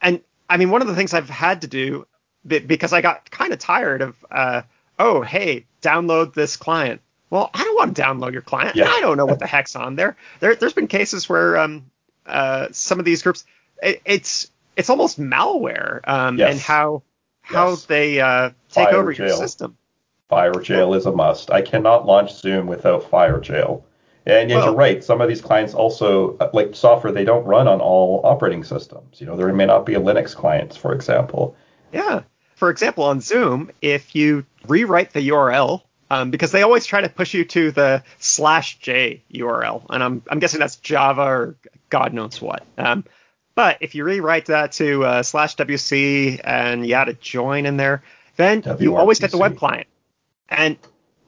And I mean, one of the things I've had to do because I got kind of tired of, uh, oh, hey, download this client. Well, I don't want to download your client. Yeah. I don't know what the heck's on there. There, has been cases where um, uh, some of these groups, it, it's it's almost malware, um, yes. and how how yes. they uh, take Fire over jail. your system. Firejail is a must. I cannot launch Zoom without FireJail. And well, you're right. Some of these clients also, uh, like software, they don't run on all operating systems. You know, there may not be a Linux client, for example. Yeah. For example, on Zoom, if you rewrite the URL, um, because they always try to push you to the slash J URL, and I'm I'm guessing that's Java or God knows what. Um, but if you rewrite that to uh, slash WC and you add a join in there, then WRPC. you always get the web client. And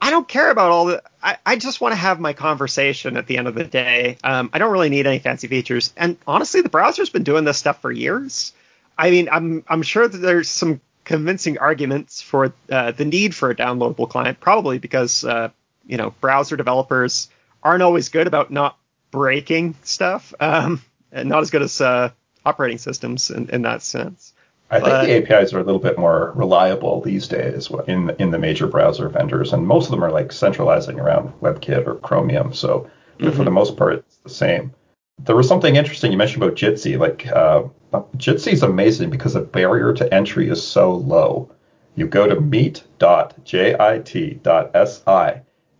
I don't care about all the. I, I just want to have my conversation at the end of the day. Um, I don't really need any fancy features. And honestly, the browser's been doing this stuff for years. I mean, I'm I'm sure that there's some convincing arguments for uh, the need for a downloadable client, probably because uh, you know browser developers aren't always good about not breaking stuff, um, and not as good as uh, operating systems in, in that sense. I but, think the APIs are a little bit more reliable these days in in the major browser vendors, and most of them are like centralizing around WebKit or Chromium. So mm-hmm. for the most part, it's the same. There was something interesting you mentioned about Jitsi. Like uh, Jitsi is amazing because the barrier to entry is so low. You go to meet.jit.si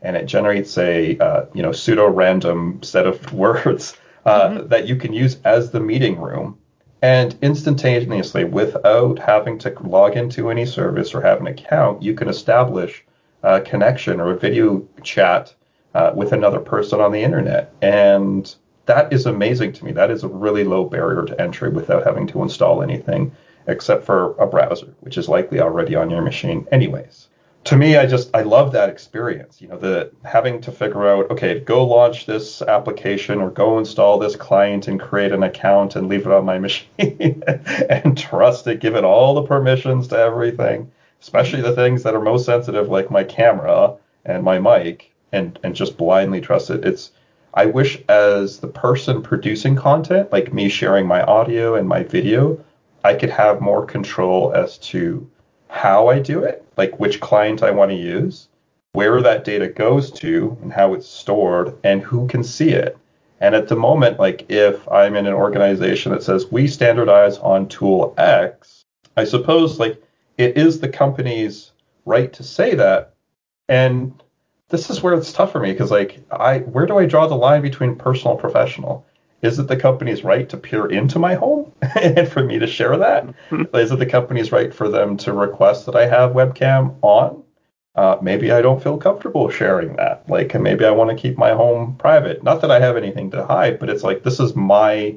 and it generates a uh, you know pseudo random set of *laughs* words uh, mm-hmm. that you can use as the meeting room and instantaneously, without having to log into any service or have an account, you can establish a connection or a video chat uh, with another person on the internet. And that is amazing to me. That is a really low barrier to entry without having to install anything except for a browser, which is likely already on your machine anyways to me, I just I love that experience. You know, the having to figure out, okay, go launch this application or go install this client and create an account and leave it on my *laughs* machine and trust it, give it all the permissions to everything, especially the things that are most sensitive, like my camera and my mic, and and just blindly trust it. It's I wish as the person producing content, like me sharing my audio and my video, I could have more control as to how I do it, like which client I want to use, where that data goes to, and how it's stored, and who can see it. And at the moment, like if I'm in an organization that says we standardize on tool X, I suppose like it is the company's right to say that. And this is where it's tough for me because like I where do I draw the line between personal and professional? Is it the company's right to peer into my home *laughs* and for me to share that? Mm-hmm. It the company's right for them to request that I have webcam on? Uh, maybe I don't feel comfortable sharing that. Like maybe I want to keep my home private. Not that I have anything to hide, but it's like this is my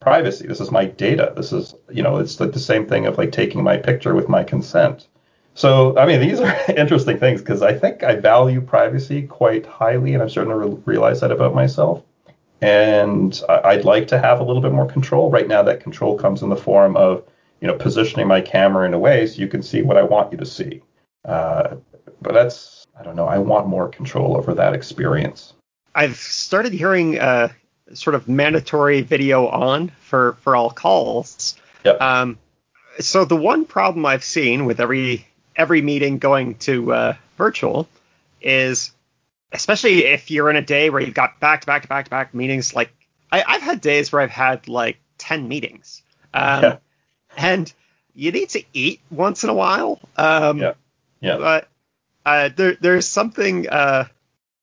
privacy. This is my data. This is you know it's like the same thing of like taking my picture with my consent. So I mean these are *laughs* interesting things because I think I value privacy quite highly, and I'm starting to re- realize that about myself and I'd like to have a little bit more control. Right now, that control comes in the form of you know positioning my camera in a way so you can see what I want you to see. Uh, but that's I don't know. I want more control over that experience. I've started hearing uh, sort of mandatory video on for for all calls. Yep. Um, so the one problem I've seen with every every meeting going to uh, virtual is especially if you're in a day where you've got back to back to back to back meetings. Like I, have had days where I've had like ten meetings, um, yeah. and you need to eat once in a while. Um, yeah, yeah. But uh, there, there's something uh,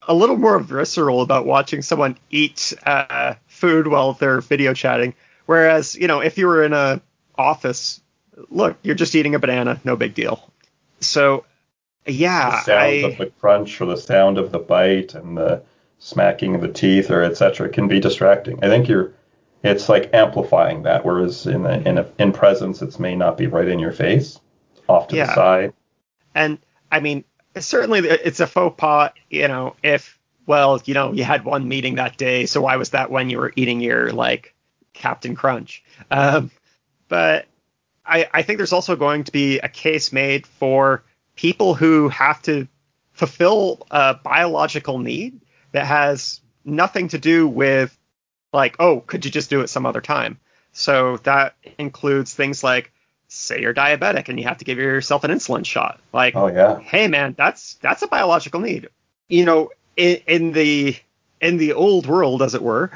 a little more visceral about watching someone eat uh, food while they're video chatting. Whereas, you know, if you were in a office, look, you're just eating a banana, no big deal. So yeah, the sound I, of the crunch or the sound of the bite and the smacking of the teeth or etc. can be distracting. I think you're it's like amplifying that, whereas in a, in a, in presence, it may not be right in your face, off to yeah. the side. And I mean, certainly it's a faux pas, you know, if well, you know, you had one meeting that day, so why was that when you were eating your like Captain Crunch? Um, but I, I think there's also going to be a case made for people who have to fulfill a biological need that has nothing to do with like, oh, could you just do it some other time? So that includes things like say you're diabetic and you have to give yourself an insulin shot. Like, oh yeah, hey man, that's that's a biological need. You know, in, in the in the old world, as it were,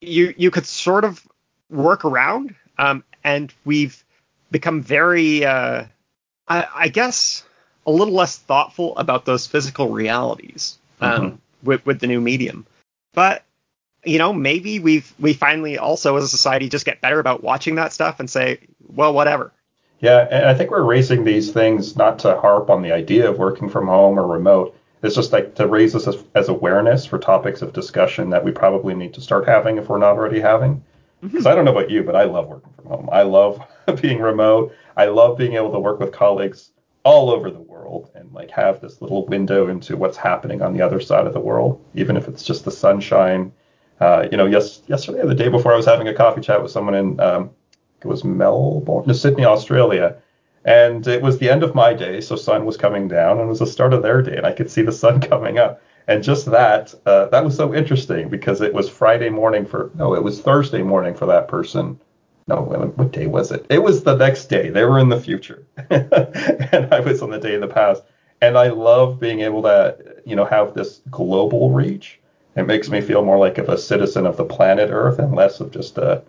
you you could sort of work around, um, and we've become very, uh, I, I guess, a little less thoughtful about those physical realities um, mm-hmm. with with the new medium. But you know, maybe we've we finally also as a society just get better about watching that stuff and say, well, whatever. Yeah, and I think we're raising these things not to harp on the idea of working from home or remote. It's just like to raise this as, as awareness for topics of discussion that we probably need to start having if we're not already having. Because mm-hmm. I don't know about you, but I love working from home. I love *laughs* being remote. I love being able to work with colleagues all over the world and like have this little window into what's happening on the other side of the world, even if it's just the sunshine. Uh, you know, yes, yesterday or the day before, I was having a coffee chat with someone in um, it was Melbourne, no, Sydney, Australia. And it was the end of my day, so sun was coming down, and it was the start of their day, and I could see the sun *laughs* coming up. And just that, uh, that was so interesting because it was Friday morning for, no, it was Thursday morning for that person. No, what day was it? It was the next day. They were in the future, *laughs* and I was on the day in the past. And I love being able to, you know, have this global reach. It makes me feel more like of a citizen of the planet Earth and less of just a,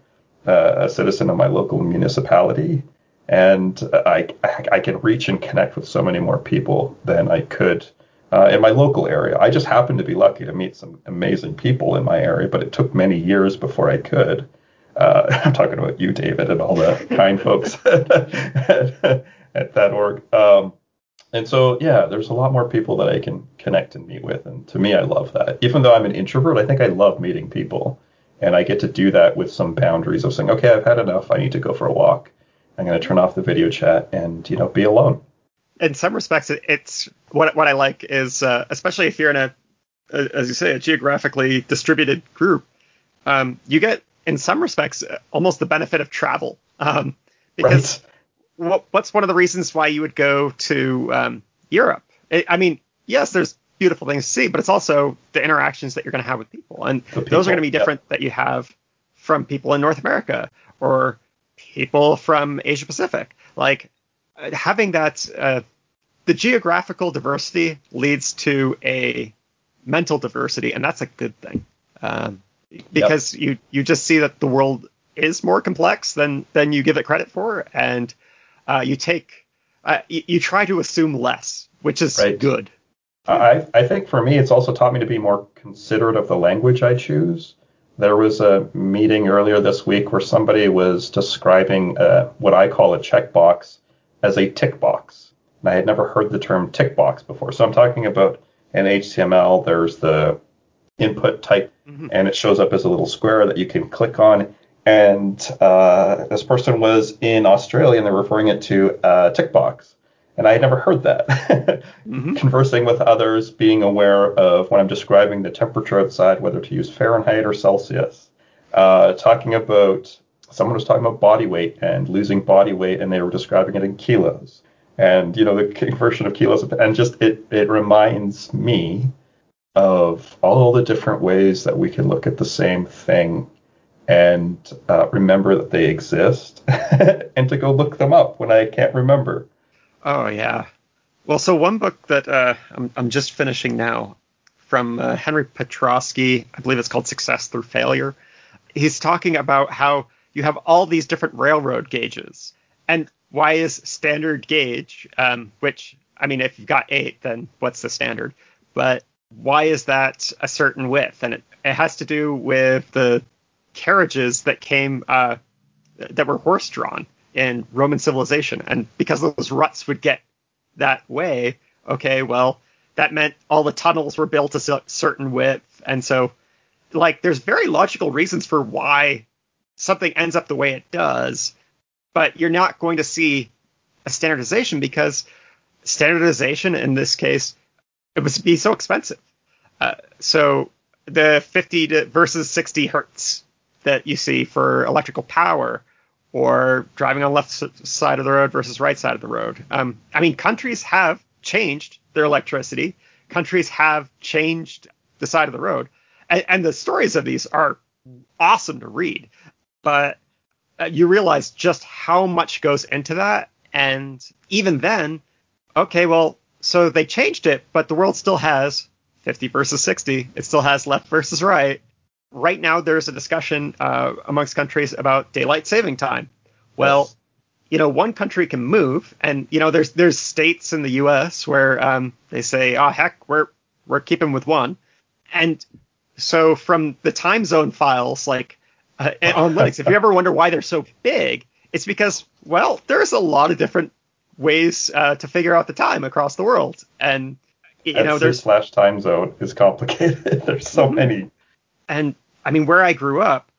a citizen of my local municipality. And I, I can reach and connect with so many more people than I could uh, in my local area. I just happened to be lucky to meet some amazing people in my area, but it took many years before I could. Uh, *laughs* I'm talking about you, David, and all the kind folks at, *laughs* at, that org. Um, and so, yeah, there's a lot more people that I can connect and meet with. And to me, I love that. Even though I'm an introvert, I think I love meeting people. And I get to do that with some boundaries of saying, okay, I've had enough. I need to go for a walk. I'm going to turn off the video chat and, you know, be alone in some respects, it's what what I like is uh, especially if you're in a, a, as you say a geographically distributed group, um, you get in some respects almost the benefit of travel um, because right. what, what's one of the reasons why you would go to um, Europe? It, I mean, yes, there's beautiful things to see, but it's also the interactions that you're going to have with people, and people, those are going to be different yep. that you have from people in North America or people from Asia Pacific. Like having that uh, the geographical diversity leads to a mental diversity, and that's a good thing. Um, because yep. you you just see that the world is more complex than than you give it credit for, and uh, you take uh, you, you, try to assume less, which is right. good. I I think for me, it's also taught me to be more considerate of the language I choose. There was a meeting earlier this week where somebody was describing uh, what I call a checkbox as a tick box. And I had never heard the term tick box before. So I'm talking about in HTML, there's the input type, mm-hmm. and it shows up as a little square that you can click on. And uh, this person was in Australia, and they're referring it to a tick box. And I had never heard that. *laughs* mm-hmm. Conversing with others, being aware of when I'm describing the temperature outside, whether to use Fahrenheit or Celsius. Uh, talking about someone was talking about body weight and losing body weight, and they were describing it in kilos. And you know the conversion of kilos, and just it it reminds me of all the different ways that we can look at the same thing and uh, remember that they exist, *laughs* and to go look them up when I can't remember. Oh yeah. Well, so one book that uh, I'm I'm just finishing now from uh, Henry Petroski, I believe it's called Success Through Failure. He's talking about how you have all these different railroad gauges. And why is standard gauge, um, which, I mean, if you've got eight, then what's the standard? But why is that a certain width? And it, it has to do with the carriages that came, uh, that were horse drawn in Roman civilization. And because those ruts would get that way, okay, well, that meant all the tunnels were built a certain width. And so, like, there's very logical reasons for why something ends up the way it does, but you're not going to see a standardization because standardization in this case it would be so expensive. Uh, so the 50 to versus 60 hertz that you see for electrical power or driving on left side of the road versus right side of the road. Um, I mean, countries have changed their electricity. Countries have changed the side of the road, and, and the stories of these are awesome to read but uh, you realize just how much goes into that. And even then, okay, well, so they changed it, but the world still has 50 versus 60. It still has left versus right. Right now, there's a discussion uh, amongst countries about daylight saving time. Well, yes. you know, one country can move, and you know, there's there's states in the U.S. where um, they say, "Oh heck, we're we're keeping with one," and so from the time zone files, like uh, *laughs* on Linux. if you ever wonder why they're so big, it's because well, there's a lot of different ways uh, to figure out the time across the world, and you know, there's slash time zone is complicated. *laughs* there's so mm-hmm. many. And I mean, where I grew up,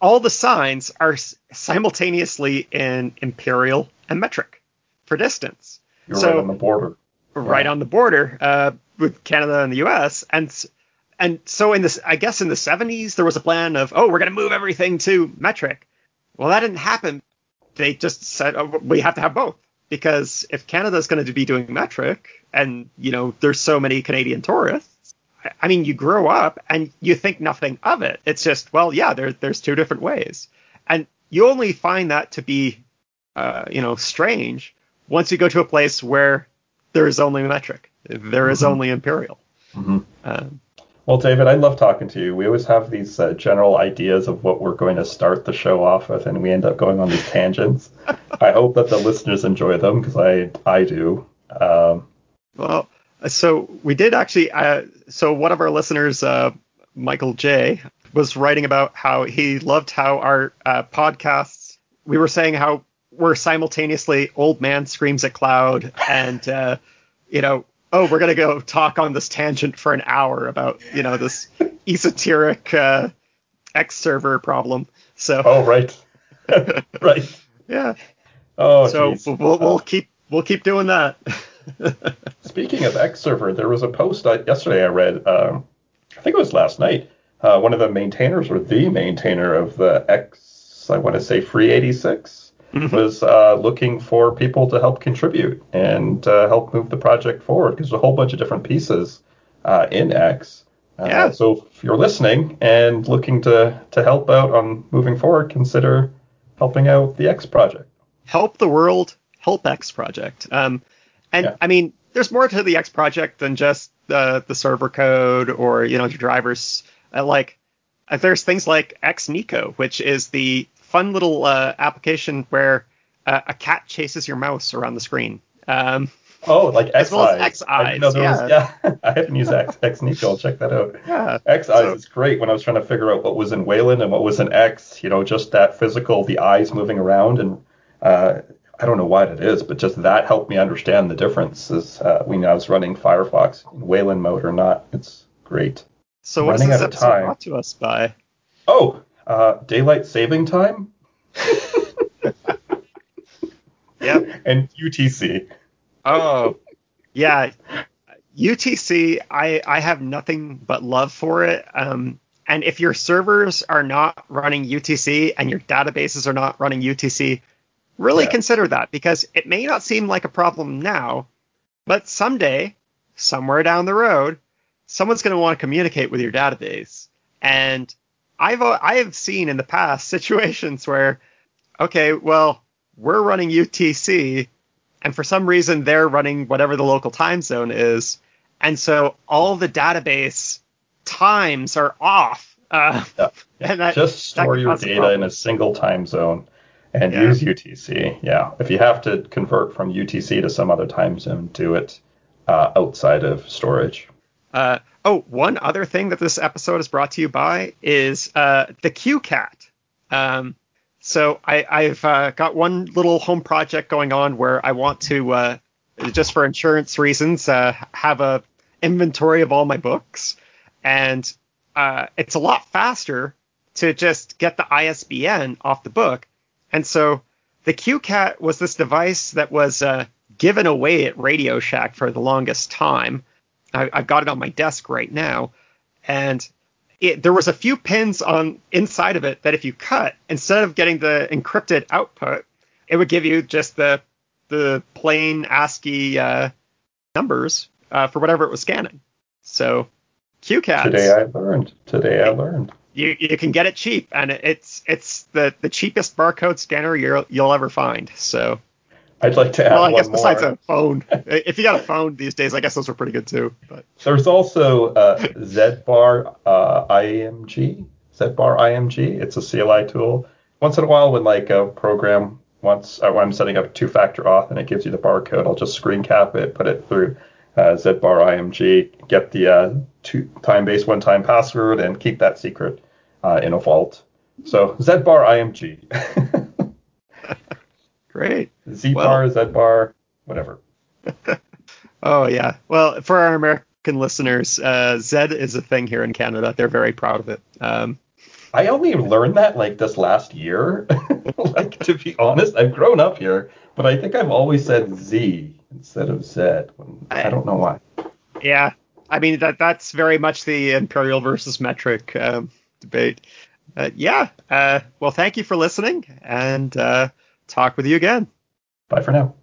all the signs are simultaneously in imperial and metric for distance. You're so, right on the border. Right yeah. on the border uh, with Canada and the U.S. and and so in this, I guess in the 70s, there was a plan of, oh, we're going to move everything to metric. Well, that didn't happen they just said oh, we have to have both because if Canada's going to be doing metric and you know there's so many Canadian tourists, I mean you grow up and you think nothing of it. It's just well yeah there, there's two different ways, and you only find that to be uh, you know strange once you go to a place where there is only metric, there is Mhm. only imperial. Mm-hmm. Um, Well, David, I love talking to you. We always have these uh, general ideas of what we're going to start the show off with, and we end up going on these tangents. *laughs* I hope that the listeners enjoy them because I I do. Um, Well, so we did actually. Uh, so one of our listeners, uh, Michael J, was writing about how he loved how our uh, podcasts. We were saying how we're simultaneously old man screams at cloud and uh, you know oh we're gonna go talk on this tangent for an hour about you know this esoteric uh, X server problem. So oh, right, *laughs* right. yeah, Oh, so geez. we'll, we'll Uh, keep we'll keep doing that. *laughs* Speaking of X server, there was a post I, yesterday I read. Um, I think it was last night. Uh, one of the maintainers, or the maintainer of the X, I want to say Free 86, Mhm. *laughs* was uh, looking for people to help contribute and uh, help move the project forward because there's a whole bunch of different pieces uh, in X. Uh, Yeah. So if you're listening and looking to to help out on moving forward, consider helping out the X project. help the world help X project. Um, and Yeah. I mean, there's more to the X project than just the the server code or you know your drivers. Uh, like uh, there's things like X Neko, which is the fun little uh, application where uh, a cat chases your mouse around the screen. Um, Oh, like X As well as eyes. X I didn't know eyes, was- yeah. *laughs* I haven't used X X Neko. I'll check that out. yeah, X eyes So- is great when I was trying to figure out what was in Wayland and what was in X. You know, just that physical, the eyes moving around, and uh, I don't know what it is, but just that helped me understand the differences uh, when I was running Firefox in Wayland mode or not. It's great. So what is Running this out episode brought to us by? Oh, uh, daylight saving time *laughs* Yep. and UTC. Oh, yeah. UTC, I I have nothing but love for it. Um, and if your servers are not running UTC and your databases are not running UTC, really Yeah. consider that because it may not seem like a problem now, but someday, somewhere down the road, someone's going to want to communicate with your database. And I've I have seen in the past *laughs* situations where, okay, well, we're running UTC, and for some reason they're running whatever the local time zone is, and so all the database times are off. Uh, Yeah. *laughs* and that, Just store your data in a single time zone and Yeah. use UTC. Yeah. If you have to convert from UTC to some other time zone, do it uh, outside of storage. Uh, oh, one other thing that this episode is brought to you by is uh, the CueCat. Um, so I, I've uh, got one little home project going on where I want to, uh, just for insurance reasons, uh, have a inventory of all my books, and uh, it's a lot faster to just get the ISBN off the book. And so the CueCat was this device that was uh, given away at Radio Shack for the longest time. I, I've got it on my desk right now, and it, there was a few pins on inside of it that if you cut, instead of getting the encrypted output, it would give you just the the plain ASCII uh, numbers uh, for whatever it was scanning. So CueCats, Today I learned. Today I learned. you you can get it cheap, and it's it's the the cheapest barcode scanner you'll you'll ever find. So I'd like to add more. well, I guess more. besides a phone, *laughs* if you got a phone these days, I guess those are pretty good too. But There's also uh, ZBar uh, IMG. ZBar IMG. It's a CLI tool. Once in a while, when like a program wants, uh, when I'm setting up two-factor auth and it gives you the barcode, I'll just screen cap it, put it through uh, ZBar IMG, get the uh, two time-based one-time password, and keep that secret uh, in a vault. So ZBar IMG. *laughs* great. ZBar, Well- bar, whatever. *laughs* Oh yeah. Well, for our American listeners, uh, Zed is a thing here in Canada. They're very proud of it. Um, I only learned that like this last year. *laughs* like to be honest, I've grown up here, but I think I've always said Z instead of Z. When, I don't know why. yeah. I mean that that's very much the imperial versus metric um, debate. Uh, yeah. Uh, well, thank you for listening, and uh, talk with you again. Bye for now.